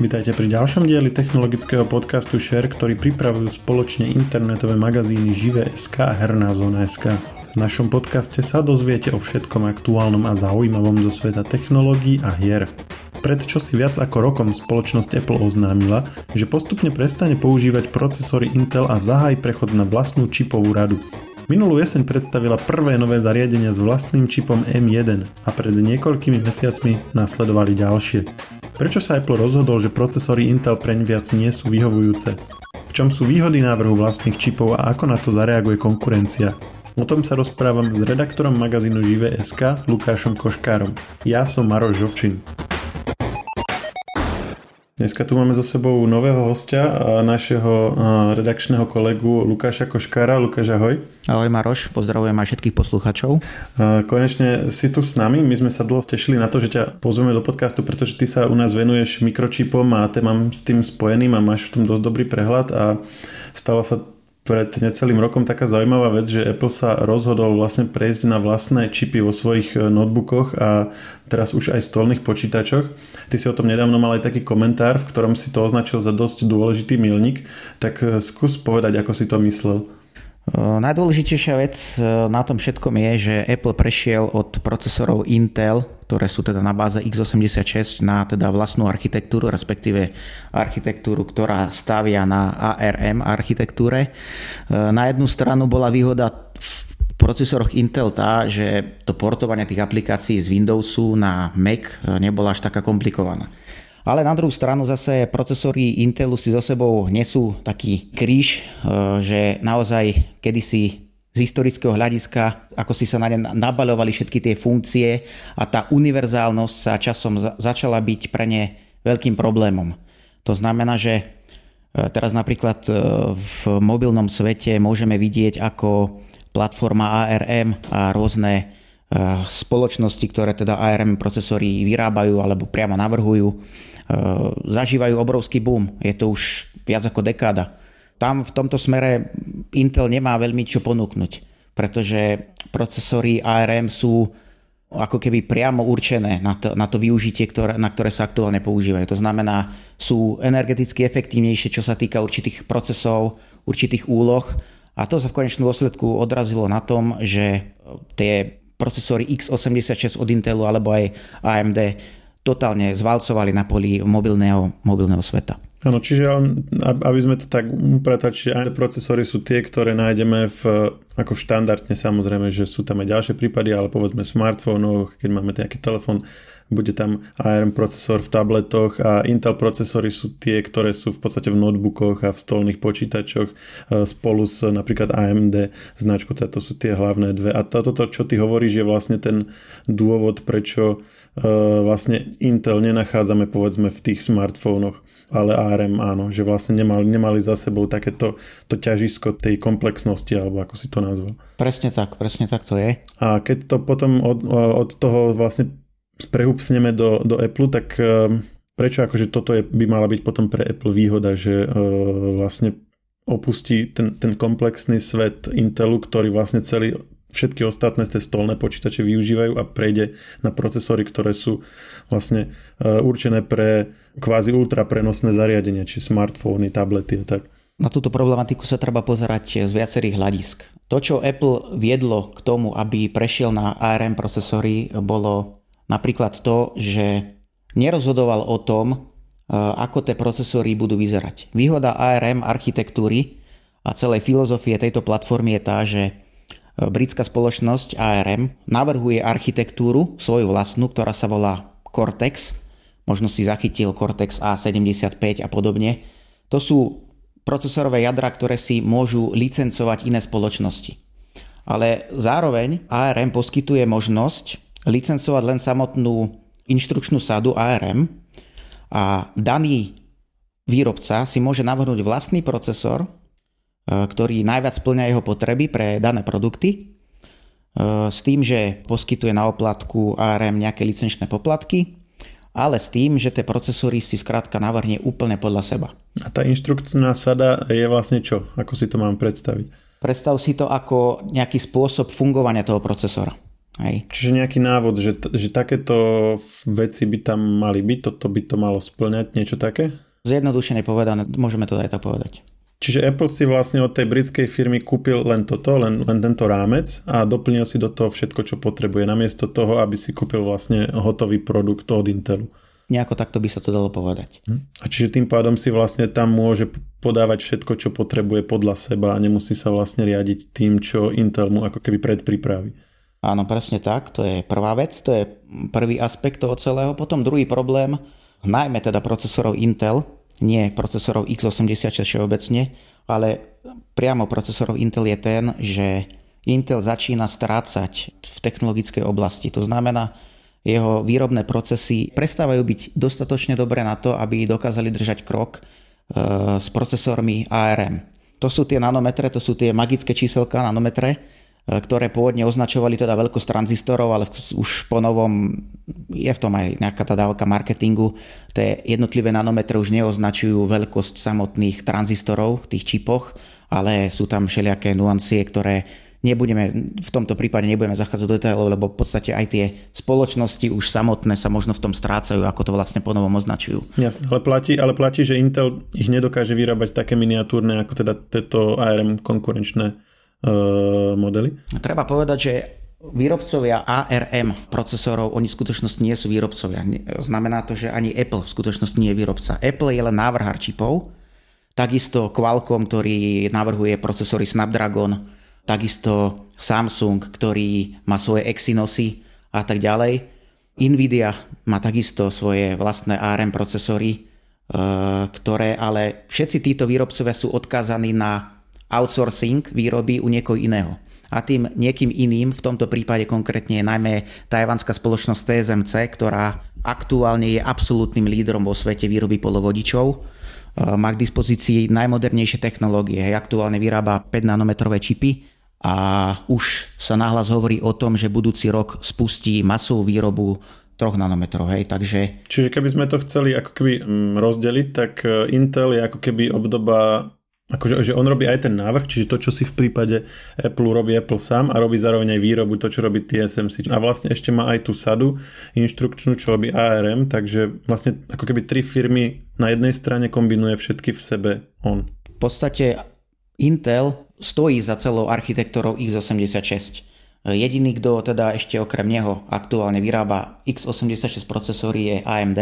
Vítajte pri ďalšom dieli technologického podcastu Share, ktorý pripravujú spoločne internetové magazíny Žive.sk a Herná zóna.sk. V našom podcaste sa dozviete o všetkom aktuálnom a zaujímavom zo sveta technológií a hier. Pred čosi viac ako rokom spoločnosť Apple oznámila, že postupne prestane používať procesory Intel a zahájí prechod na vlastnú čipovú radu. Minulú jeseň predstavila prvé nové zariadenia s vlastným čipom M1 a pred niekoľkými mesiacmi nasledovali ďalšie. Prečo sa Apple rozhodol, že procesory Intel preň viac nie sú vyhovujúce? V čom sú výhody návrhu vlastných čipov a ako na to zareaguje konkurencia? O tom sa rozprávam s redaktorom magazínu Žive.sk Lukášom Koškárom. Ja som Maroš Žovčin. Dneska tu máme so sebou nového hostia, našeho redakčného kolegu Lukáša Koškára. Lukáš, ahoj. Ahoj Maroš, pozdravujem aj všetkých poslucháčov. Konečne si tu s nami, my sme sa dlho tešili na to, že ťa pozveme do podcastu, pretože ty sa u nás venuješ mikročipom a ty mám s tým spojeným a máš v tom dosť dobrý prehľad a stala sa pred necelým rokom taká zaujímavá vec, že Apple sa rozhodol vlastne prejsť na vlastné čipy vo svojich e, notebookoch a teraz už aj stolných počítačoch. Ty si o tom nedávno mal aj taký komentár, v ktorom si to označil za dosť dôležitý milník, tak e, skús povedať, ako si to myslel. Najdôležitejšia vec e, na tom všetkom je, že Apple prešiel od procesorov Intel, ktoré sú teda na báze x86 na teda vlastnú architektúru, respektíve architektúru, ktorá stavia na ARM architektúre. E, na jednu stranu bola výhoda v procesoroch Intel tá, že to portovanie tých aplikácií z Windowsu na Mac e, nebola až taká komplikovaná. Ale na druhú stranu zase procesory Intelu si so sebou nesú taký kríž, e, že naozaj kedysi z historického hľadiska, ako si sa na ne nabaľovali všetky tie funkcie a tá univerzálnosť sa časom začala byť pre ne veľkým problémom. To znamená, že e, teraz napríklad e, v mobilnom svete môžeme vidieť, ako platforma ARM a rôzne spoločnosti, ktoré teda ARM procesory vyrábajú alebo priamo navrhujú, E, zažívajú obrovský boom. Je to už viac ako dekáda. Tam v tomto smere Intel nemá veľmi čo ponúknuť, pretože procesory ARM sú ako keby priamo určené na to, na to využitie, ktoré, na ktoré sa aktuálne používajú. To znamená, sú energeticky efektívnejšie, čo sa týka určitých procesov, určitých úloh a to sa v konečnom dôsledku odrazilo na tom, že tie procesory x86 od Intelu alebo aj AMD totálne zvalcovali na poli mobilného, mobilného sveta. Áno, čiže aby sme to tak upratali, aj procesory sú tie, ktoré nájdeme v, ako štandardne samozrejme, že sú tam aj ďalšie prípady, ale povedzme v smartfónoch, keď máme nejaký telefón, bude tam ARM procesor v tabletoch a Intel procesory sú tie, ktoré sú v podstate v notebookoch a v stolných počítačoch e, spolu s napríklad AMD značkou, teda to sú tie hlavné dve. A toto, čo ty hovoríš, je vlastne ten dôvod, prečo e, vlastne Intel nenachádzame povedzme v tých smartfónoch ale ARM áno, že vlastne nemali, nemali za sebou takéto to ťažisko tej komplexnosti, alebo ako si to nazval. Presne tak, presne tak to je. A keď to potom od, od toho vlastne sprehúpsneme do, do Apple, tak ehm, prečo akože toto je, by mala byť potom pre Apple výhoda, že uh, vlastne opustí ten, ten komplexný svet Intelu, ktorý vlastne celý všetky ostatné tie stolné počítače využívajú a prejde na procesory, ktoré sú vlastne uh, určené pre kvázi ultra prenosné zariadenia, či smartfóny, tablety a tak. Na túto problematiku sa treba pozerať z viacerých hľadisk. To, čo Apple viedlo k tomu, aby prešiel na ARM procesory, bolo napríklad to, že nerozhodoval o tom, e, ako tie procesory budú vyzerať. Výhoda ARM architektúry a celej filozofie tejto platformy je tá, že e, britská spoločnosť ARM navrhuje architektúru svoju vlastnú, ktorá sa volá Cortex možno si zachytil Cortex A75 a podobne. To sú procesorové jadra, ktoré si môžu licencovať iné spoločnosti. Ale zároveň ARM poskytuje možnosť licencovať len samotnú inštrukčnú sadu ARM a daný výrobca si môže navrhnúť vlastný procesor, e, ktorý najviac splňa jeho potreby pre dané produkty, e, s tým, že poskytuje na oplatku ARM nejaké licenčné poplatky ale s tým, že tie procesory si skrátka navrhne úplne podľa seba. A tá inštrukčná sada je vlastne čo? Ako si to mám predstaviť? Predstav si to ako nejaký spôsob fungovania toho procesora. Hej. Čiže nejaký návod, že, že takéto veci by tam mali byť, toto by to malo splňať, niečo také? Zjednodušene povedané, môžeme to aj tak povedať. Čiže Apple si vlastne od tej britskej firmy kúpil len toto, len, len tento rámec a doplnil si do toho všetko, čo potrebuje, namiesto toho, aby si kúpil vlastne hotový produkt od Intelu. Nejako takto by sa to dalo povedať. Hm? A čiže tým pádom si vlastne tam môže podávať všetko, čo potrebuje podľa seba a nemusí sa vlastne riadiť tým, čo Intel mu ako keby predpripraví. Áno, presne tak, to je prvá vec, to je prvý aspekt toho celého. Potom druhý problém, najmä teda procesorov Intel, nie procesorov x86 všeobecne, ale priamo procesorov Intel je ten, že Intel začína strácať v technologickej oblasti. To znamená, jeho výrobné procesy prestávajú byť dostatočne dobré na to, aby dokázali držať krok e, s procesormi ARM. To sú tie nanometre, to sú tie magické číselka nanometre, ktoré pôvodne označovali teda veľkosť tranzistorov, ale už po novom je v tom aj nejaká tá dávka marketingu. Tie jednotlivé nanometre už neoznačujú veľkosť samotných tranzistorov v tých čipoch, ale sú tam všelijaké nuancie, ktoré nebudeme, v tomto prípade nebudeme zachádzať do detailov, lebo v podstate aj tie spoločnosti už samotné sa možno v tom strácajú, ako to vlastne ponovom označujú. Jasne, ale platí, ale platí, že Intel ich nedokáže vyrábať také miniatúrne ako teda tieto ARM konkurenčné modely? Treba povedať, že výrobcovia ARM procesorov, oni v skutočnosti nie sú výrobcovia. Znamená to, že ani Apple v skutočnosti nie je výrobca. Apple je len návrhár čipov, takisto Qualcomm, ktorý navrhuje procesory Snapdragon, takisto Samsung, ktorý má svoje Exynosy a tak ďalej. Nvidia má takisto svoje vlastné ARM procesory, e, ktoré ale všetci títo výrobcovia sú odkázaní na outsourcing výroby u niekoho iného. A tým niekým iným, v tomto prípade konkrétne je najmä tajvanská spoločnosť TSMC, ktorá aktuálne je absolútnym lídrom vo svete výroby polovodičov. E, má k dispozícii najmodernejšie technológie. Aktuálne vyrába 5 nanometrové čipy a už sa nahlas hovorí o tom, že budúci rok spustí masovú výrobu 3 nanometrov, hej, takže... Čiže keby sme to chceli ako keby mm, rozdeliť, tak e, Intel je ako keby obdoba Akože že on robí aj ten návrh, čiže to, čo si v prípade Apple robí Apple sám a robí zároveň aj výrobu, to, čo robí TSMC. A vlastne ešte má aj tú sadu inštrukčnú, čo robí ARM, takže vlastne ako keby tri firmy na jednej strane kombinuje všetky v sebe on. V podstate Intel stojí za celou architektúrou x86. Jediný, kto teda ešte okrem neho aktuálne vyrába x86 procesory je AMD,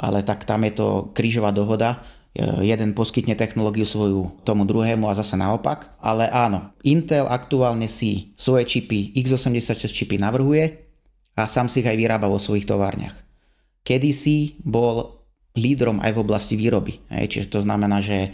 ale tak tam je to krížová dohoda jeden poskytne technológiu svoju tomu druhému a zase naopak. Ale áno, Intel aktuálne si svoje čipy, x86 čipy navrhuje a sám si ich aj vyrába vo svojich továrniach. Kedysi bol lídrom aj v oblasti výroby. Čiže to znamená, že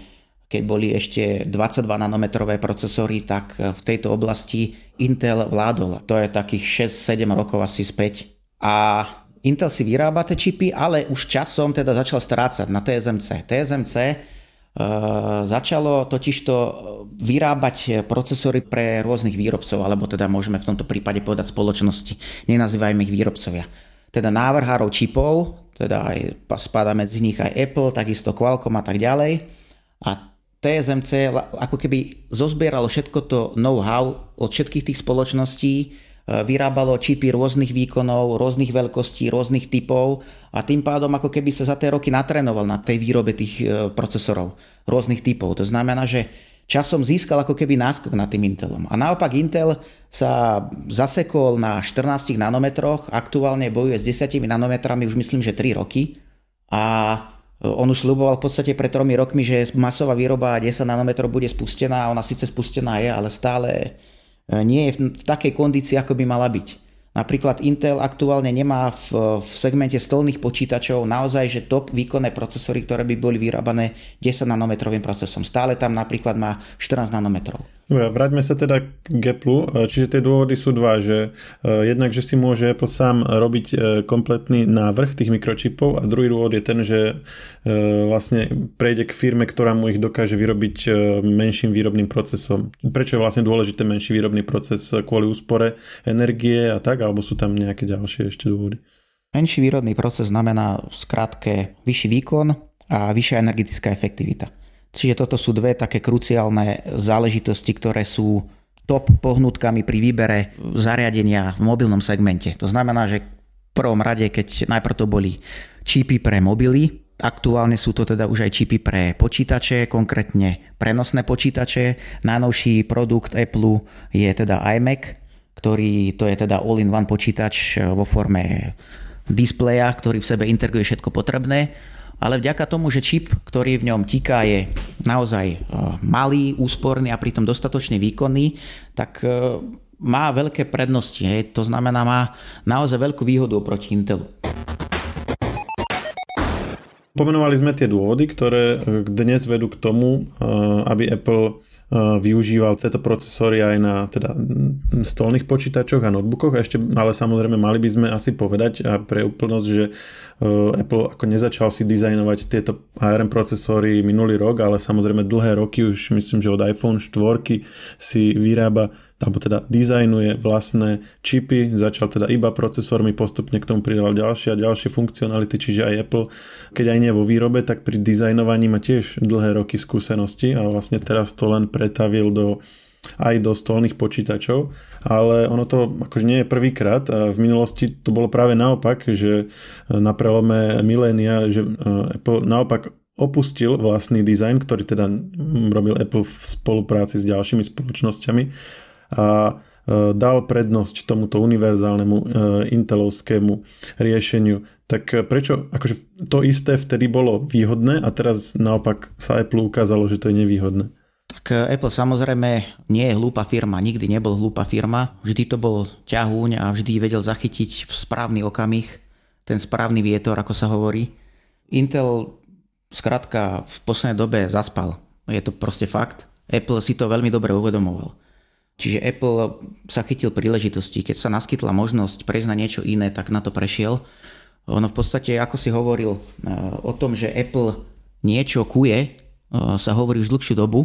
keď boli ešte 22 nanometrové procesory, tak v tejto oblasti Intel vládol. To je takých 6-7 rokov asi späť. A Intel si vyrába tie čipy, ale už časom teda začal strácať na TSMC. TSMC uh, začalo totižto vyrábať procesory pre rôznych výrobcov, alebo teda môžeme v tomto prípade povedať spoločnosti. Nenazývajme ich výrobcovia. Teda návrhárov čipov, teda aj spada medzi nich aj Apple, takisto Qualcomm a tak ďalej. A TSMC ako keby zozbieralo všetko to know-how od všetkých tých spoločností, E, vyrábalo čipy rôznych výkonov, rôznych veľkostí, rôznych typov a tým pádom ako keby sa za tie roky natrénoval na tej výrobe tých e, procesorov rôznych typov. To znamená, že časom získal ako keby náskok nad tým Intelom. A naopak Intel sa zasekol na 14 nanometroch, aktuálne bojuje s 10 nanometrami už myslím, že 3 roky a e, on už sluboval v podstate pred tromi rokmi, že masová výroba 10 nanometrov bude spustená, ona síce spustená je, ale stále nie je v takej kondícii, ako by mala byť. Napríklad Intel aktuálne nemá v, v segmente stolných počítačov naozaj že top výkonné procesory, ktoré by boli vyrábané 10 nanometrovým procesom. Stále tam napríklad má 14 nanometrov. Dobre, vráťme sa teda k Apple. Čiže tie dôvody sú dva, že e, jednak, že si môže Apple sám robiť e, kompletný návrh tých mikročipov a druhý dôvod je ten, že e, vlastne prejde k firme, ktorá mu ich dokáže vyrobiť menším výrobným procesom. Prečo je vlastne dôležité menší výrobný proces kvôli úspore energie a tak, alebo sú tam nejaké ďalšie ešte dôvody? Menší výrobný proces znamená v skratke vyšší výkon a vyššia energetická efektivita. Čiže toto sú dve také kruciálne záležitosti, ktoré sú top pohnutkami pri výbere zariadenia v mobilnom segmente. To znamená, že v prvom rade, keď najprv to boli čipy pre mobily, Aktuálne sú to teda už aj čipy pre počítače, konkrétne prenosné počítače. Najnovší produkt Apple je teda iMac, ktorý to je teda all-in-one počítač vo forme displeja, ktorý v sebe integruje všetko potrebné ale vďaka tomu, že čip, ktorý v ňom tiká, je naozaj e, malý, úsporný a pritom dostatočne výkonný, tak e, má veľké prednosti. Hej. To znamená, má naozaj veľkú výhodu oproti Intelu. Pomenovali sme tie dôvody, ktoré dnes vedú k tomu, aby Apple využíval tieto procesory aj na teda stolných počítačoch a notebookoch. A ešte, ale samozrejme mali by sme asi povedať a pre úplnosť, že Apple ako nezačal si dizajnovať tieto ARM procesory minulý rok, ale samozrejme dlhé roky už myslím, že od iPhone 4 si vyrába alebo teda dizajnuje vlastné čipy, začal teda iba procesormi, postupne k tomu pridal ďalšie a ďalšie funkcionality, čiže aj Apple, keď aj nie vo výrobe, tak pri dizajnovaní má tiež dlhé roky skúsenosti a vlastne teraz to len pretavil do aj do stolných počítačov, ale ono to akože nie je prvýkrát. V minulosti to bolo práve naopak, že na prelome milénia, že Apple naopak opustil vlastný dizajn, ktorý teda robil Apple v spolupráci s ďalšími spoločnosťami a e, dal prednosť tomuto univerzálnemu e, intelovskému riešeniu. Tak e, prečo akože to isté vtedy bolo výhodné a teraz naopak sa Apple ukázalo, že to je nevýhodné? Tak Apple samozrejme nie je hlúpa firma, nikdy nebol hlúpa firma, vždy to bol ťahúň a vždy vedel zachytiť v správny okamih ten správny vietor, ako sa hovorí. Intel skrátka v poslednej dobe zaspal. Je to proste fakt. Apple si to veľmi dobre uvedomoval. Čiže Apple sa chytil príležitosti. Keď sa naskytla možnosť prejsť na niečo iné, tak na to prešiel. Ono v podstate, ako si hovoril, e, o tom, že Apple niečo kuje, e, sa hovorí už dlhšiu dobu.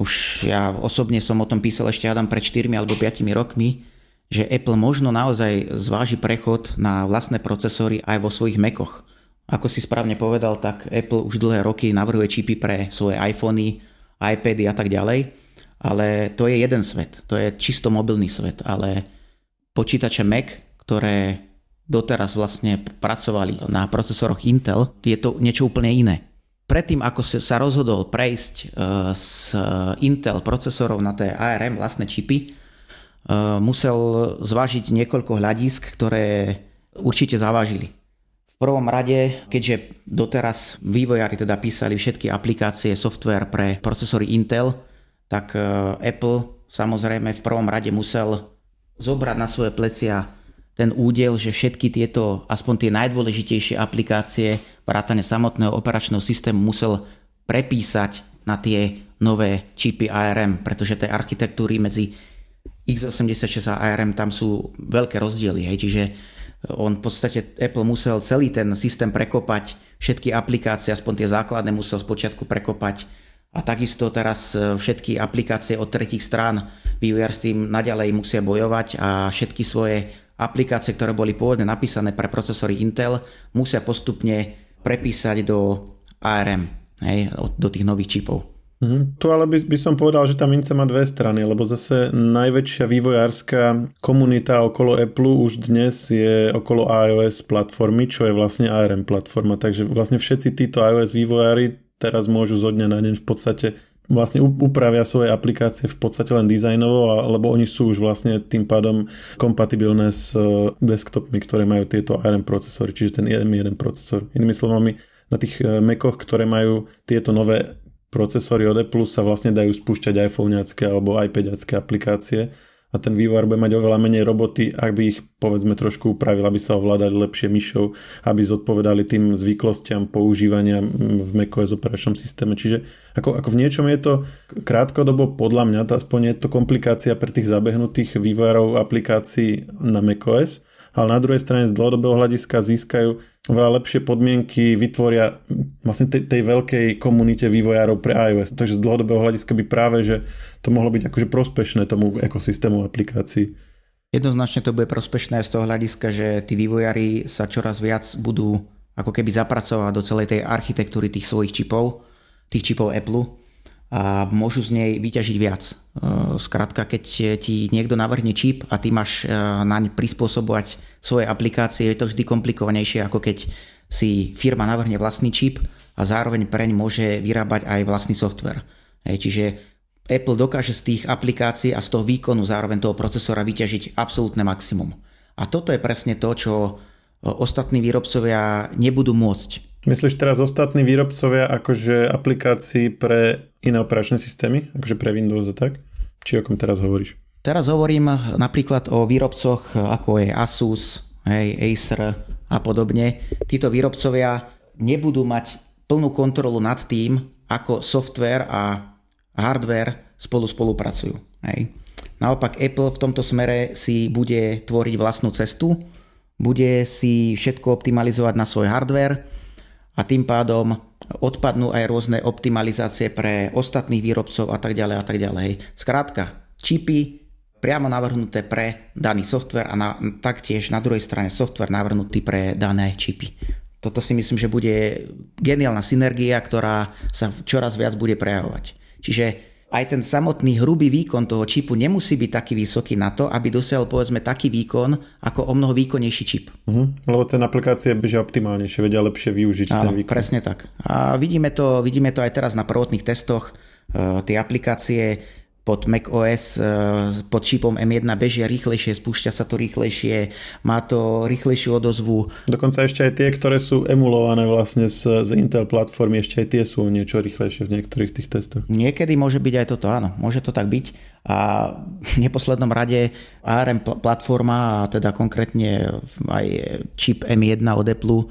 Už ja osobne som o tom písal ešte Adam pred 4 alebo 5 rokmi, že Apple možno naozaj zváži prechod na vlastné procesory aj vo svojich Macoch. Ako si správne povedal, tak Apple už dlhé roky navrhuje čipy pre svoje iPhony, iPady a tak ďalej ale to je jeden svet, to je čisto mobilný svet, ale počítače Mac, ktoré doteraz vlastne pracovali na procesoroch Intel, je to niečo úplne iné. Predtým, ako sa rozhodol prejsť e, z Intel procesorov na tie ARM vlastné čipy, e, musel zvážiť niekoľko hľadisk, ktoré určite zavážili. V prvom rade, keďže doteraz vývojári teda písali všetky aplikácie, software pre procesory Intel, tak e, Apple samozrejme v prvom rade musel zobrať na svoje plecia ten údel, že všetky tieto, aspoň tie najdôležitejšie aplikácie, vrátane samotného operačného systému musel prepísať na tie nové čipy ARM, pretože tie architektúry medzi x86 a ARM tam sú veľké rozdiely. Hej. Čiže on v podstate Apple musel celý ten systém prekopať, všetky aplikácie, aspoň tie základné musel spočiatku prekopať a takisto teraz e, všetky aplikácie od tretich strán vývojár s tým naďalej musia bojovať a všetky svoje aplikácie, ktoré boli pôvodne napísané pre procesory Intel, musia postupne prepísať do ARM, hej, do tých nových čipov. Mm, tu ale by, by som povedal, že tá mince má dve strany, lebo zase najväčšia vývojárska komunita okolo Apple už dnes je okolo iOS platformy, čo je vlastne ARM platforma, takže vlastne všetci títo iOS vývojári teraz môžu zo dňa na deň v podstate vlastne upravia svoje aplikácie v podstate len dizajnovo, lebo oni sú už vlastne tým pádom kompatibilné s e, desktopmi, ktoré majú tieto ARM procesory, čiže ten jeden jeden procesor. Inými slovami, na tých e, Macoch, ktoré majú tieto nové procesory od Apple sa vlastne dajú spúšťať iPhoneacké alebo iPadacké aplikácie a ten vývojár bude mať oveľa menej roboty, ak by ich povedzme trošku upravil, aby sa ovládali lepšie myšou, aby zodpovedali tým zvyklostiam používania v macOS operačnom systéme. Čiže ako, ako v niečom je to krátkodobo podľa mňa, aspoň je to komplikácia pre tých zabehnutých vývojárov aplikácií na macOS, ale na druhej strane z dlhodobého hľadiska získajú oveľa lepšie podmienky, vytvoria vlastne tej, tej veľkej komunite vývojárov pre iOS. Takže z dlhodobého hľadiska by práve, že to mohlo byť akože prospešné tomu ekosystému aplikácií. Jednoznačne to bude prospešné z toho hľadiska, že tí vývojári sa čoraz viac budú ako keby zapracovať do celej tej architektúry tých svojich čipov, tých čipov Apple a môžu z nej vyťažiť viac. Skrátka, keď ti niekto navrhne čip a ty máš naň prispôsobovať svoje aplikácie, je to vždy komplikovanejšie, ako keď si firma navrhne vlastný čip a zároveň preň môže vyrábať aj vlastný software. Čiže Apple dokáže z tých aplikácií a z toho výkonu zároveň toho procesora vyťažiť absolútne maximum. A toto je presne to, čo ostatní výrobcovia nebudú môcť Myslíš teraz ostatní výrobcovia akože aplikácií pre iné operačné systémy? Akože pre Windows a tak? Či o kom teraz hovoríš? Teraz hovorím napríklad o výrobcoch ako je Asus, hej, Acer a podobne. Títo výrobcovia nebudú mať plnú kontrolu nad tým, ako software a hardware spolu spolupracujú. Hej. Naopak Apple v tomto smere si bude tvoriť vlastnú cestu, bude si všetko optimalizovať na svoj hardware, a tým pádom odpadnú aj rôzne optimalizácie pre ostatných výrobcov a tak ďalej a tak ďalej. Skrátka, čipy priamo navrhnuté pre daný software a na, taktiež na druhej strane software navrhnutý pre dané čipy. Toto si myslím, že bude geniálna synergia, ktorá sa čoraz viac bude prejavovať. Čiže aj ten samotný hrubý výkon toho čipu nemusí byť taký vysoký na to, aby dosiahol povedzme taký výkon ako o mnoho výkonnejší čip. Uh-huh. Lebo ten aplikácie bežia optimálnejšie, vedia lepšie využiť Áno, ten výkon. presne tak. A vidíme to, vidíme to aj teraz na prvotných testoch. Uh, tie aplikácie pod macOS e, pod čipom M1 bežia rýchlejšie, spúšťa sa to rýchlejšie, má to rýchlejšiu odozvu. Dokonca ešte aj tie, ktoré sú emulované vlastne z, z Intel platformy, ešte aj tie sú niečo rýchlejšie v niektorých tých testoch. Niekedy môže byť aj toto, áno, môže to tak byť. A v neposlednom rade ARM platforma, a teda konkrétne aj čip M1 od Apple e,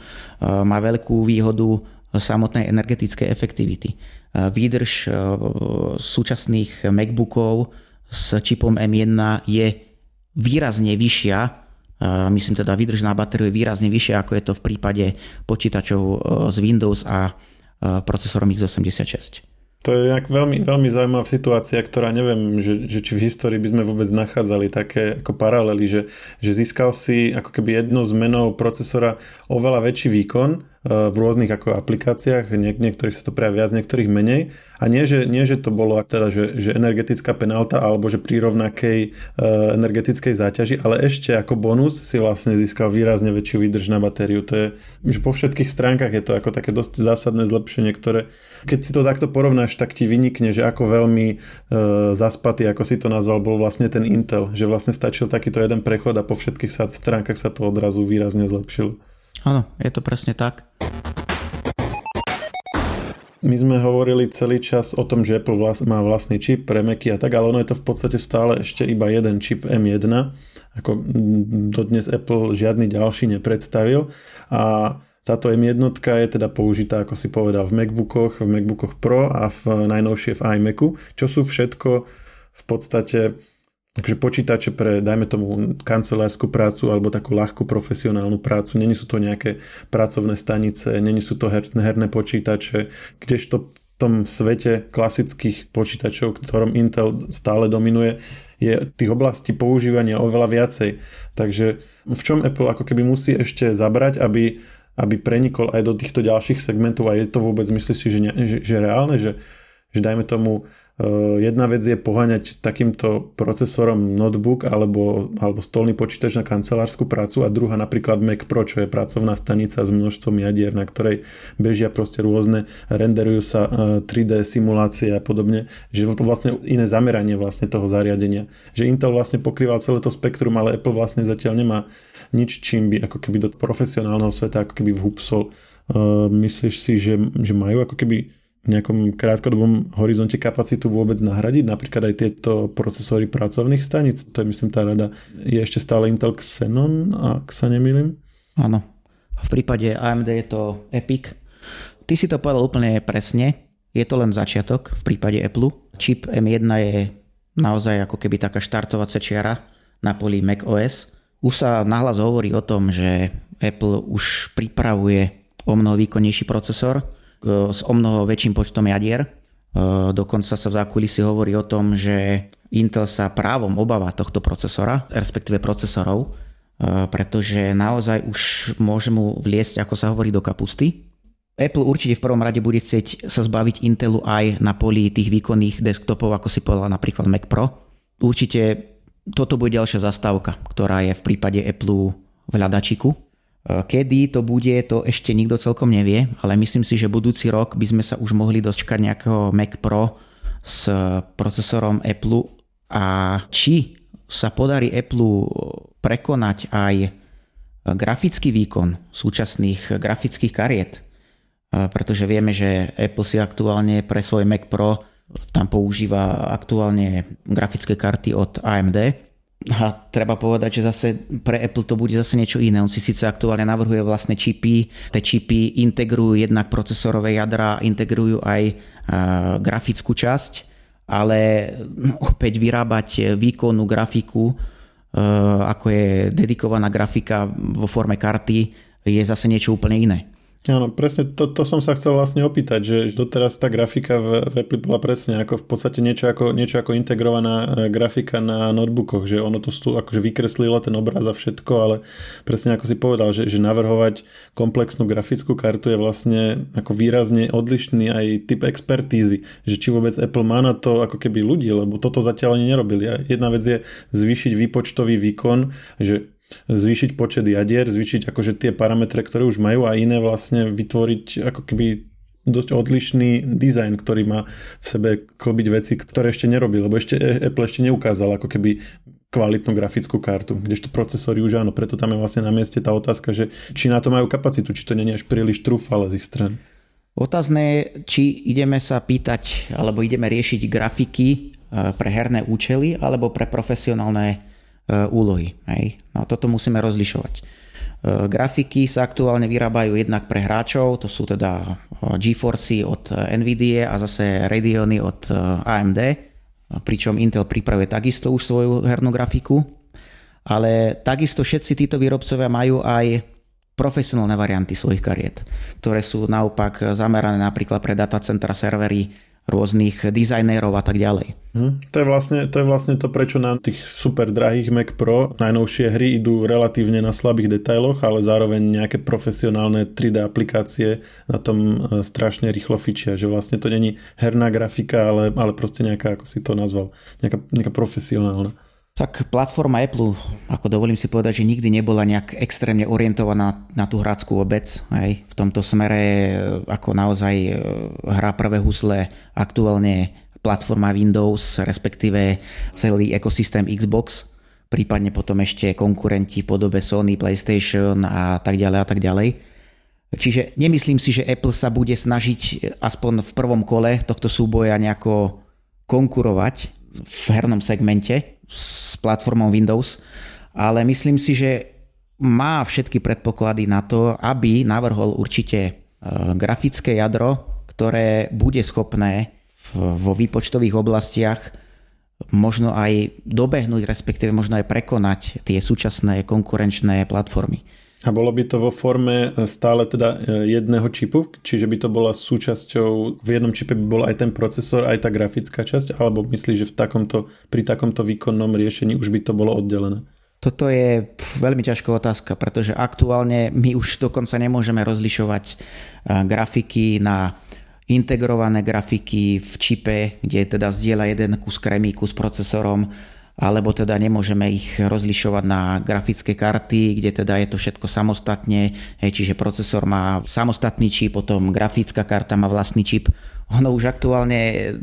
má veľkú výhodu samotnej energetickej efektivity. Výdrž e, súčasných MacBookov s čipom M1 je výrazne vyššia, myslím teda výdrž na batériu je výrazne vyššia, ako je to v prípade počítačov z Windows a procesorom x86. To je nejak veľmi, veľmi zaujímavá situácia, ktorá neviem, že, že či v histórii by sme vôbec nachádzali také ako paralely, že, že získal si ako keby jednou zmenou procesora oveľa väčší výkon, v rôznych ako aplikáciách, Niek- niektorých sa to prejaví viac, niektorých menej. A nie, že, nie, že to bolo teda, že, že energetická penálta alebo že pri rovnakej uh, energetickej záťaži, ale ešte ako bonus si vlastne získal výrazne väčšiu výdrž na batériu. To je, že po všetkých stránkach je to ako také dosť zásadné zlepšenie, ktoré keď si to takto porovnáš, tak ti vynikne, že ako veľmi uh, zaspatý, ako si to nazval, bol vlastne ten Intel, že vlastne stačil takýto jeden prechod a po všetkých stránkach sa to odrazu výrazne zlepšilo. Áno, je to presne tak. My sme hovorili celý čas o tom, že Apple vlast, má vlastný čip pre Macy a tak, ale ono je to v podstate stále ešte iba jeden čip M1. Ako dodnes Apple žiadny ďalší nepredstavil. A táto M1 je teda použitá, ako si povedal, v MacBookoch, v MacBookoch Pro a v najnovšie v iMacu, čo sú všetko v podstate Takže počítače pre, dajme tomu, kancelárskú prácu alebo takú ľahkú profesionálnu prácu. Není sú to nejaké pracovné stanice, není sú to herné, herné počítače, kdežto v tom svete klasických počítačov, ktorom Intel stále dominuje, je tých oblastí používania oveľa viacej. Takže v čom Apple ako keby musí ešte zabrať, aby, aby prenikol aj do týchto ďalších segmentov a je to vôbec, myslíš si, že, ne, že, že reálne, že, že dajme tomu jedna vec je poháňať takýmto procesorom notebook alebo, alebo stolný počítač na kancelárskú prácu a druhá napríklad Mac Pro, čo je pracovná stanica s množstvom jadier, na ktorej bežia proste rôzne, renderujú sa 3D eh, simulácie a podobne, že to vlastne iné zameranie vlastne toho zariadenia. Že Intel vlastne pokrýval celé to spektrum, ale Apple vlastne zatiaľ nemá nič, čím by ako keby do profesionálneho sveta ako keby vhupsol. Uh, myslíš si, že, že majú ako keby nejakom krátkodobom horizonte kapacitu vôbec nahradiť, napríklad aj tieto procesory pracovných stanic, to je myslím tá rada, je ešte stále Intel Xenon, ak sa nemýlim? Áno. V prípade AMD je to Epic. Ty si to povedal úplne presne, je to len začiatok v prípade Apple. Čip M1 je naozaj ako keby taká štartovacia čiara na poli macOS. Už sa nahlas hovorí o tom, že Apple už pripravuje o mnoho výkonnejší procesor, s o mnoho väčším počtom jadier. E, dokonca sa v zákulisi hovorí o tom, že Intel sa právom obáva tohto procesora, respektíve procesorov, e, pretože naozaj už môže mu vliesť, ako sa hovorí, do kapusty. Apple určite v prvom rade bude chcieť sa zbaviť Intelu aj na poli tých výkonných desktopov, ako si povedal napríklad Mac Pro. Určite toto bude ďalšia zastávka, ktorá je v prípade Apple v hľadačiku. Kedy to bude, to ešte nikto celkom nevie, ale myslím si, že budúci rok by sme sa už mohli dočkať nejakého Mac Pro s procesorom Apple a či sa podarí Apple prekonať aj grafický výkon súčasných grafických kariet, pretože vieme, že Apple si aktuálne pre svoj Mac Pro tam používa aktuálne grafické karty od AMD. A treba povedať, že zase pre Apple to bude zase niečo iné. On si síce aktuálne navrhuje vlastné čipy, tie čipy integrujú jednak procesorové jadra, integrujú aj grafickú časť, ale opäť vyrábať výkonnú grafiku, ako je dedikovaná grafika vo forme karty, je zase niečo úplne iné. Áno, presne to, to som sa chcel vlastne opýtať, že doteraz tá grafika v, v Apple bola presne ako v podstate niečo ako, niečo ako integrovaná e, grafika na notebookoch, že ono to sú, akože vykreslilo ten obraz a všetko, ale presne ako si povedal, že, že navrhovať komplexnú grafickú kartu je vlastne ako výrazne odlišný aj typ expertízy, že či vôbec Apple má na to ako keby ľudí, lebo toto zatiaľ ani nerobili. A jedna vec je zvýšiť výpočtový výkon, že zvýšiť počet jadier, zvýšiť akože tie parametre, ktoré už majú a iné vlastne vytvoriť ako keby dosť odlišný dizajn, ktorý má v sebe klobiť veci, ktoré ešte nerobí, lebo ešte Apple ešte neukázal ako keby kvalitnú grafickú kartu, kdežto procesory už áno, preto tam je vlastne na mieste tá otázka, že či na to majú kapacitu, či to nie je až príliš trúfale z ich strany. Otázne je, či ideme sa pýtať, alebo ideme riešiť grafiky eh, pre herné účely, alebo pre profesionálne úlohy. Hej. No, toto musíme rozlišovať. E, grafiky sa aktuálne vyrábajú jednak pre hráčov, to sú teda e, GeForce od NVIDIA a zase Radeony od AMD, pričom Intel pripravuje takisto už svoju hernú grafiku, ale takisto všetci títo výrobcovia majú aj profesionálne varianty svojich kariet, ktoré sú naopak zamerané napríklad pre datacentra servery rôznych dizajnérov a tak ďalej. Hm. To, je vlastne, to je vlastne to, prečo na tých super drahých Mac Pro najnovšie hry idú relatívne na slabých detailoch, ale zároveň nejaké profesionálne 3D aplikácie na tom e, strašne rýchlo fičia, že vlastne to není herná grafika, ale, ale proste nejaká, ako si to nazval, nejaká, nejaká profesionálna. Tak platforma Apple, ako dovolím si povedať, že nikdy nebola nejak extrémne orientovaná na tú hráckú obec. Hej. V tomto smere ako naozaj e, hrá prvé husle aktuálne platforma Windows, respektíve celý ekosystém Xbox, prípadne potom ešte konkurenti v podobe Sony, PlayStation a tak ďalej a tak ďalej. Čiže nemyslím si, že Apple sa bude snažiť aspoň v prvom kole tohto súboja nejako konkurovať v hernom segmente s platformou Windows, ale myslím si, že má všetky predpoklady na to, aby navrhol určite e, grafické jadro, ktoré bude schopné vo výpočtových oblastiach možno aj dobehnúť, respektíve možno aj prekonať tie súčasné konkurenčné platformy. A bolo by to vo forme e, stále teda e, jedného čipu, čiže by to bola súčasťou, v jednom čipe by bol aj ten procesor, aj tá grafická časť, alebo myslíš, že v takomto, pri takomto výkonnom riešení už by to bolo oddelené? Toto je veľmi ťažká otázka, pretože aktuálne my už dokonca nemôžeme rozlišovať e, grafiky na integrované grafiky v čipe, kde teda zdieľa jeden kus kremíku s procesorom alebo teda nemôžeme ich rozlišovať na grafické karty, kde teda je to všetko samostatne, čiže procesor má samostatný čip, potom grafická karta má vlastný čip. Ono už aktuálne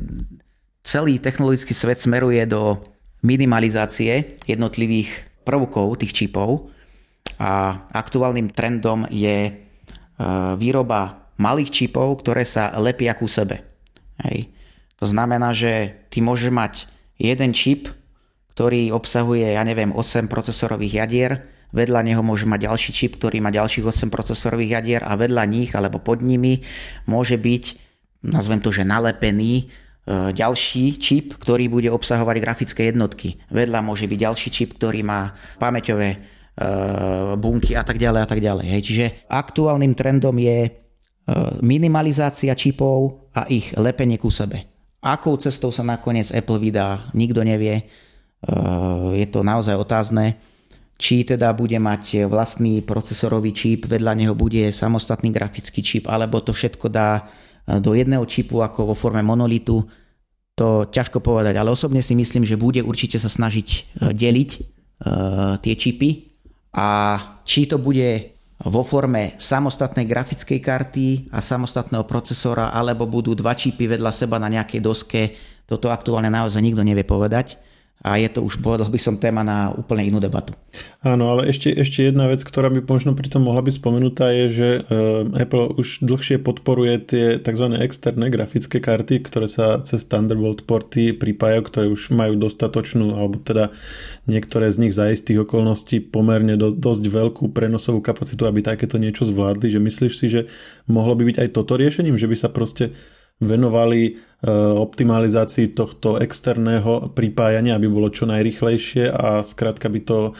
celý technologický svet smeruje do minimalizácie jednotlivých prvkov tých čipov a aktuálnym trendom je e, výroba malých čipov, ktoré sa lepia ku sebe. Hej. To znamená, že ty môžeš mať jeden čip, ktorý obsahuje, ja neviem, 8 procesorových jadier, vedľa neho môže mať ďalší čip, ktorý má ďalších 8 procesorových jadier a vedľa nich alebo pod nimi môže byť, nazvem to, že nalepený e, ďalší čip, ktorý bude obsahovať grafické jednotky. Vedľa môže byť ďalší čip, ktorý má pamäťové e, bunky a tak ďalej a tak ďalej. Čiže aktuálnym trendom je e, minimalizácia čipov a ich lepenie ku sebe. Akou cestou sa nakoniec Apple vydá, nikto nevie. Eh, je to naozaj otázne. či teda bude mať vlastný procesorový čip, vedľa neho bude samostatný grafický čip, alebo to všetko dá e, do jedného čipu ako vo forme monolitu, to ťažko povedať, ale osobne si myslím, že bude určite sa snažiť e, deliť tie čipy a či to bude vo forme samostatnej grafickej karty a samostatného procesora, alebo budú dva čipy vedľa seba na nejakej doske, toto aktuálne naozaj nikto nevie povedať a je to už, povedal by som, téma na úplne inú debatu. Áno, ale ešte, ešte jedna vec, ktorá by možno pri tom mohla byť spomenutá, je, že e, Apple už dlhšie podporuje tie tzv. externé grafické karty, ktoré sa cez Thunderbolt porty pripájajú, ktoré už majú dostatočnú, alebo teda niektoré z nich za istých okolností pomerne do, dosť veľkú prenosovú kapacitu, aby takéto niečo zvládli. Že myslíš si, že mohlo by byť aj toto riešením, že by sa proste venovali e, optimalizácii tohto externého pripájania, aby bolo čo najrychlejšie a skrátka by to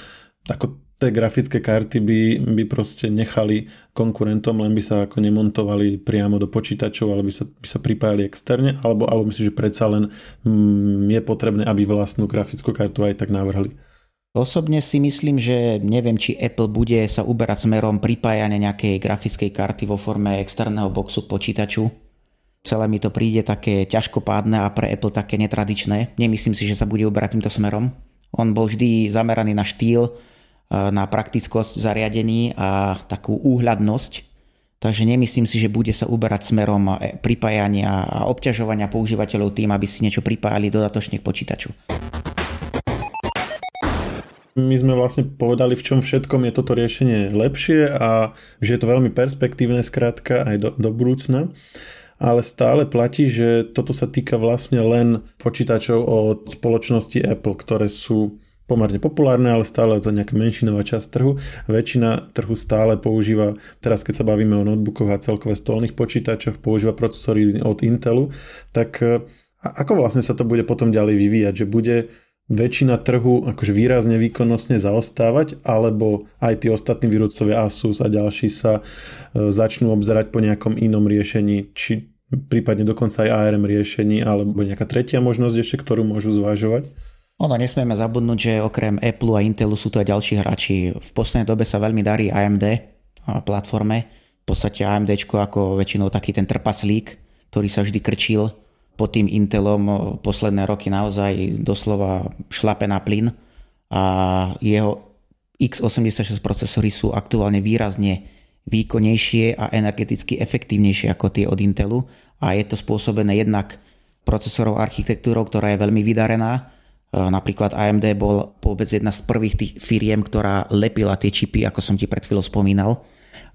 ako tie grafické karty by, by proste nechali konkurentom, len by sa ako nemontovali priamo do počítačov, ale by sa, by sa pripájali externe, alebo, alebo myslím, že predsa len mm, je potrebné, aby vlastnú grafickú kartu aj tak navrhli. Osobne si myslím, že neviem, či Apple bude sa uberať smerom pripájania nejakej grafickej karty vo forme externého boxu počítaču Celé mi to príde také ťažkopádne a pre Apple také netradičné. Nemyslím si, že sa bude uberať týmto smerom. On bol vždy zameraný na štýl, e, na praktickosť zariadení a takú úhľadnosť. Takže nemyslím si, že bude sa uberať smerom e, pripájania a obťažovania používateľov tým, aby si niečo pripájali dodatočne k počítaču. My sme vlastne povedali, v čom všetkom je toto riešenie lepšie a že je to veľmi perspektívne skrátka aj do, do budúcna ale stále platí, že toto sa týka vlastne len počítačov od spoločnosti Apple, ktoré sú pomerne populárne, ale stále za nejaká menšinová časť trhu. Väčšina trhu stále používa, teraz keď sa bavíme o notebookoch a celkové stolných počítačoch, používa procesory od Intelu, tak e, ako vlastne sa to bude potom ďalej vyvíjať, že bude väčšina trhu akože výrazne výkonnostne zaostávať, alebo aj tí ostatní výrobcovia Asus a ďalší sa e, začnú obzerať po nejakom inom riešení, či prípadne dokonca aj ARM riešení alebo nejaká tretia možnosť ešte, ktorú môžu zvážovať? Ono, nesmieme zabudnúť, že okrem Apple a Intelu sú tu aj ďalší hráči. V poslednej dobe sa veľmi darí AMD platforme. V podstate AMD ako väčšinou taký ten trpaslík, ktorý sa vždy krčil pod tým Intelom posledné roky naozaj doslova šlape na plyn a jeho x86 procesory sú aktuálne výrazne výkonnejšie a energeticky efektívnejšie ako tie od Intelu a je to spôsobené jednak procesorov architektúrou, ktorá je veľmi vydarená. E, napríklad AMD bol vôbec jedna z prvých tých firiem, ktorá lepila tie čipy, ako som ti pred chvíľou spomínal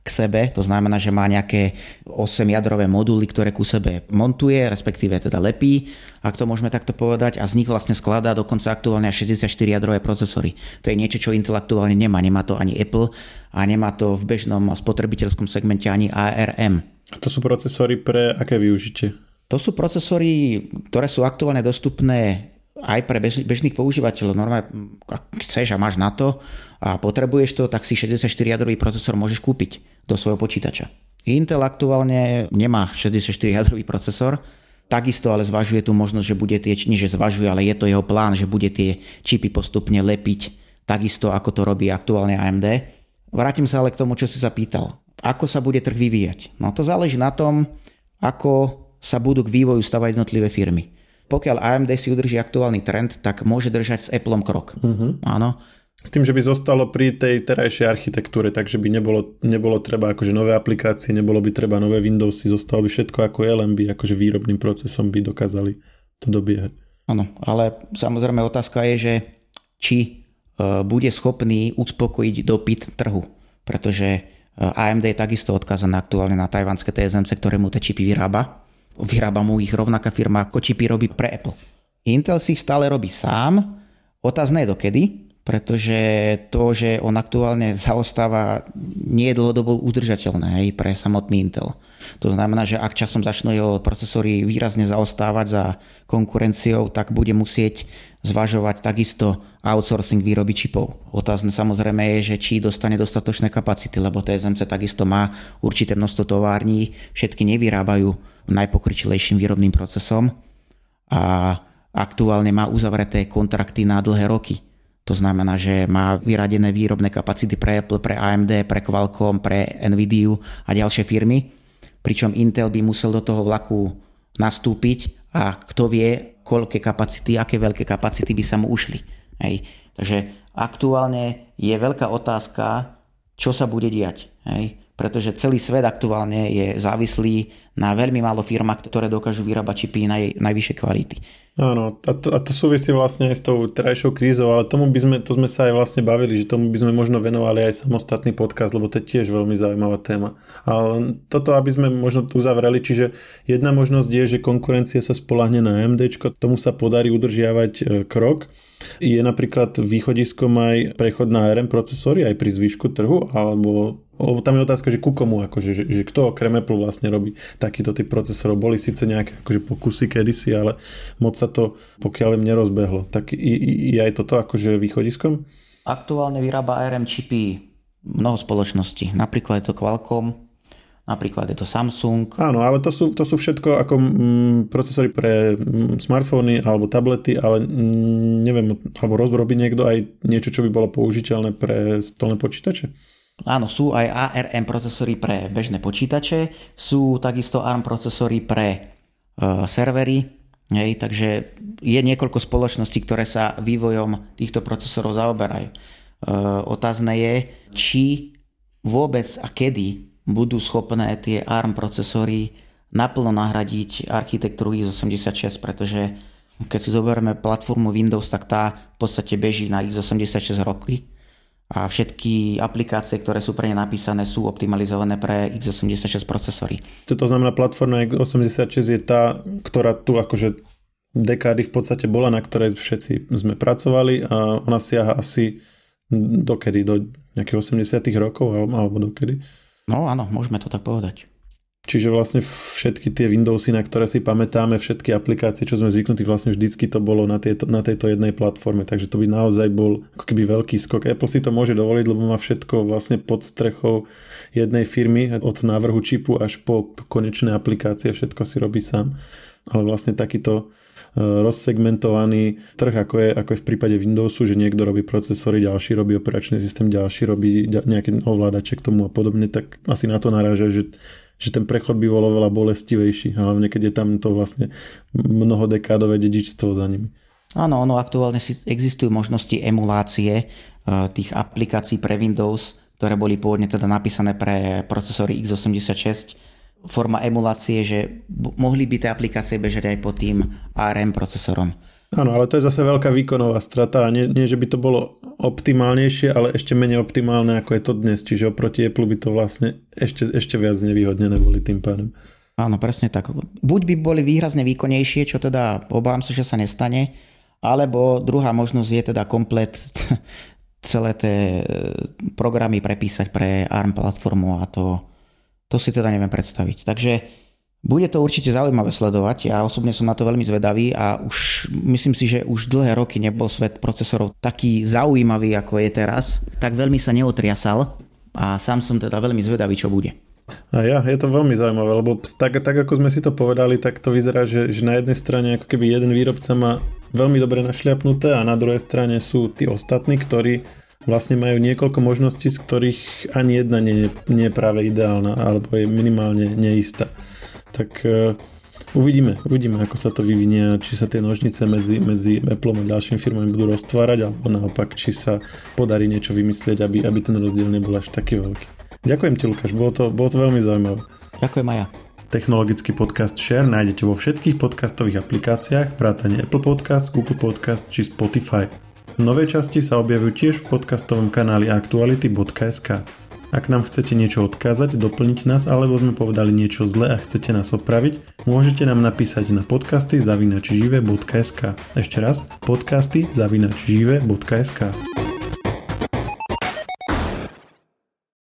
k sebe, to znamená, že má nejaké 8 jadrové moduly, ktoré ku sebe montuje, respektíve teda lepí, ak to môžeme takto povedať, a z nich vlastne skladá dokonca aktuálne 64 jadrové procesory. To je niečo, čo intelektuálne nemá. Nemá to ani Apple a nemá to v bežnom spotrebiteľskom segmente ani ARM. A to sú procesory pre aké využitie? To sú procesory, ktoré sú aktuálne dostupné aj pre bežných používateľov. Normálne, ak chceš a máš na to a potrebuješ to, tak si 64-jadrový procesor môžeš kúpiť do svojho počítača. Intel aktuálne nemá 64-jadrový procesor, takisto ale zvažuje tú možnosť, že bude tie, nie že zvažuje, ale je to jeho plán, že bude tie čipy postupne lepiť takisto, ako to robí aktuálne AMD. Vrátim sa ale k tomu, čo si sa pýtal. Ako sa bude trh vyvíjať? No to záleží na tom, ako sa budú k vývoju stavať jednotlivé firmy. Pokiaľ AMD si udrží aktuálny trend, tak môže držať s Appleom krok. Uh-huh. Áno. S tým, že by zostalo pri tej terajšej architektúre, takže by nebolo, nebolo treba akože nové aplikácie, nebolo by treba nové Windowsy, zostalo by všetko ako je, len by akože výrobným procesom by dokázali to dobiehať. Áno, ale samozrejme otázka je, že či e, bude schopný uspokojiť dopyt trhu, pretože e, AMD je takisto odkazané aktuálne na tajvanské TSMC, ktoré mu tie čipy vyrába vyrába mu ich rovnaká firma ako čipy robí pre Apple. Intel si ich stále robí sám, otázne je dokedy, pretože to, že on aktuálne zaostáva, nie je dlhodobo udržateľné aj pre samotný Intel. To znamená, že ak časom začnú jeho procesory výrazne zaostávať za konkurenciou, tak bude musieť zvažovať takisto outsourcing výroby čipov. Otázne samozrejme je, že či dostane dostatočné kapacity, lebo TSMC takisto má určité množstvo tovární, všetky nevyrábajú najpokričilejším výrobným procesom a aktuálne má uzavreté kontrakty na dlhé roky. To znamená, že má vyradené výrobné kapacity pre Apple, pre AMD, pre Qualcomm, pre Nvidia a ďalšie firmy. Pričom Intel by musel do toho vlaku nastúpiť a kto vie, koľké kapacity, aké veľké kapacity by sa mu ušli. Hej. Takže aktuálne je veľká otázka, čo sa bude diať. Hej. Pretože celý svet aktuálne je závislý na veľmi málo firmách, ktoré dokážu vyrábať čipy naj, najvyššej kvality. Áno, a to, a to súvisí vlastne aj s tou terajšou krízou, ale tomu by sme, to sme sa aj vlastne bavili, že tomu by sme možno venovali aj samostatný podcast, lebo to je tiež veľmi zaujímavá téma. Ale toto, aby sme možno uzavreli, čiže jedna možnosť je, že konkurencia sa spolahne na AMD, tomu sa podarí udržiavať e, krok. Je napríklad východiskom aj prechod na ARM procesory aj pri zvyšku trhu, alebo lebo tam je otázka, že ku komu, akože, že, že kto okrem Apple vlastne robí takýto typ procesorov. Boli síce nejaké akože pokusy kedysi, ale moc sa to pokiaľ im nerozbehlo. Tak je aj toto akože východiskom? Aktuálne vyrába ARM čipy mnoho spoločností. Napríklad je to Qualcomm, napríklad je to Samsung. Áno, ale to sú, to sú všetko ako mm, procesory pre mm, smartfóny alebo tablety, ale mm, neviem, alebo rozrobí niekto aj niečo, čo by bolo použiteľné pre stolné počítače? Áno, sú aj ARM procesory pre bežné počítače, sú takisto ARM procesory pre uh, servery, hej, takže je niekoľko spoločností, ktoré sa vývojom týchto procesorov zaoberajú. Uh, otázne je, či vôbec a kedy budú schopné tie ARM procesory naplno nahradiť architektúru x86, pretože keď si zoberieme platformu Windows, tak tá v podstate beží na x86 roky a všetky aplikácie, ktoré sú pre ne napísané, sú optimalizované pre x86 procesory. To znamená, platforma x86 je tá, ktorá tu akože dekády v podstate bola, na ktorej všetci sme pracovali a ona siaha asi dokedy, do nejakých 80 rokov alebo dokedy? No áno, môžeme to tak povedať. Čiže vlastne všetky tie Windowsy, na ktoré si pamätáme, všetky aplikácie, čo sme zvyknutí, vlastne vždycky to bolo na, tieto, na tejto jednej platforme. Takže to by naozaj bol ako keby veľký skok. Apple si to môže dovoliť, lebo má všetko vlastne pod strechou jednej firmy, od návrhu čipu až po konečné aplikácie, všetko si robí sám. Ale vlastne takýto e, rozsegmentovaný trh, ako je, ako je v prípade Windowsu, že niekto robí procesory, ďalší robí operačný systém, ďalší robí nejaké ovládače k tomu a podobne, tak asi na to naráža, že že ten prechod by bol oveľa bolestivejší, hlavne keď je tam to vlastne mnohodekádové dedičstvo za nimi. Áno, ono aktuálne existujú možnosti emulácie e, tých aplikácií pre Windows, ktoré boli pôvodne teda napísané pre procesory x86. Forma emulácie, že mohli by tie aplikácie bežať aj pod tým ARM procesorom. Áno, ale to je zase veľká výkonová strata a nie, nie, že by to bolo optimálnejšie, ale ešte menej optimálne ako je to dnes. Čiže oproti Apple by to vlastne ešte, ešte viac nevýhodnené boli tým pádom. Áno, presne tak. Buď by boli výrazne výkonnejšie, čo teda obávam sa, že sa nestane, alebo druhá možnosť je teda komplet celé tie e, programy prepísať pre ARM platformu a to, to si teda neviem predstaviť. Takže bude to určite zaujímavé sledovať. Ja osobne som na to veľmi zvedavý a už myslím si, že už dlhé roky nebol svet procesorov taký zaujímavý, ako je teraz. Tak veľmi sa neotriasal a sám som teda veľmi zvedavý, čo bude. A ja, je to veľmi zaujímavé, lebo tak, tak ako sme si to povedali, tak to vyzerá, že, že na jednej strane ako keby jeden výrobca má veľmi dobre našliapnuté a na druhej strane sú tí ostatní, ktorí vlastne majú niekoľko možností, z ktorých ani jedna nie, nie je práve ideálna alebo je minimálne neistá tak uh, uvidíme, uvidíme, ako sa to vyvinie, či sa tie nožnice medzi, medzi Apple a ďalšími firmami budú roztvárať, alebo naopak, či sa podarí niečo vymyslieť, aby, aby ten rozdiel nebol až taký veľký. Ďakujem ti, Lukáš, bolo to, bolo to veľmi zaujímavé. Ďakujem aj ja. Technologický podcast Share nájdete vo všetkých podcastových aplikáciách, vrátane Apple Podcast, Google Podcast či Spotify. Nové časti sa objavujú tiež v podcastovom kanáli aktuality.sk. Ak nám chcete niečo odkázať, doplniť nás alebo sme povedali niečo zle a chcete nás opraviť, môžete nám napísať na podcasty zavinačžive.sk. Ešte raz, podcasty zavinačžive.sk.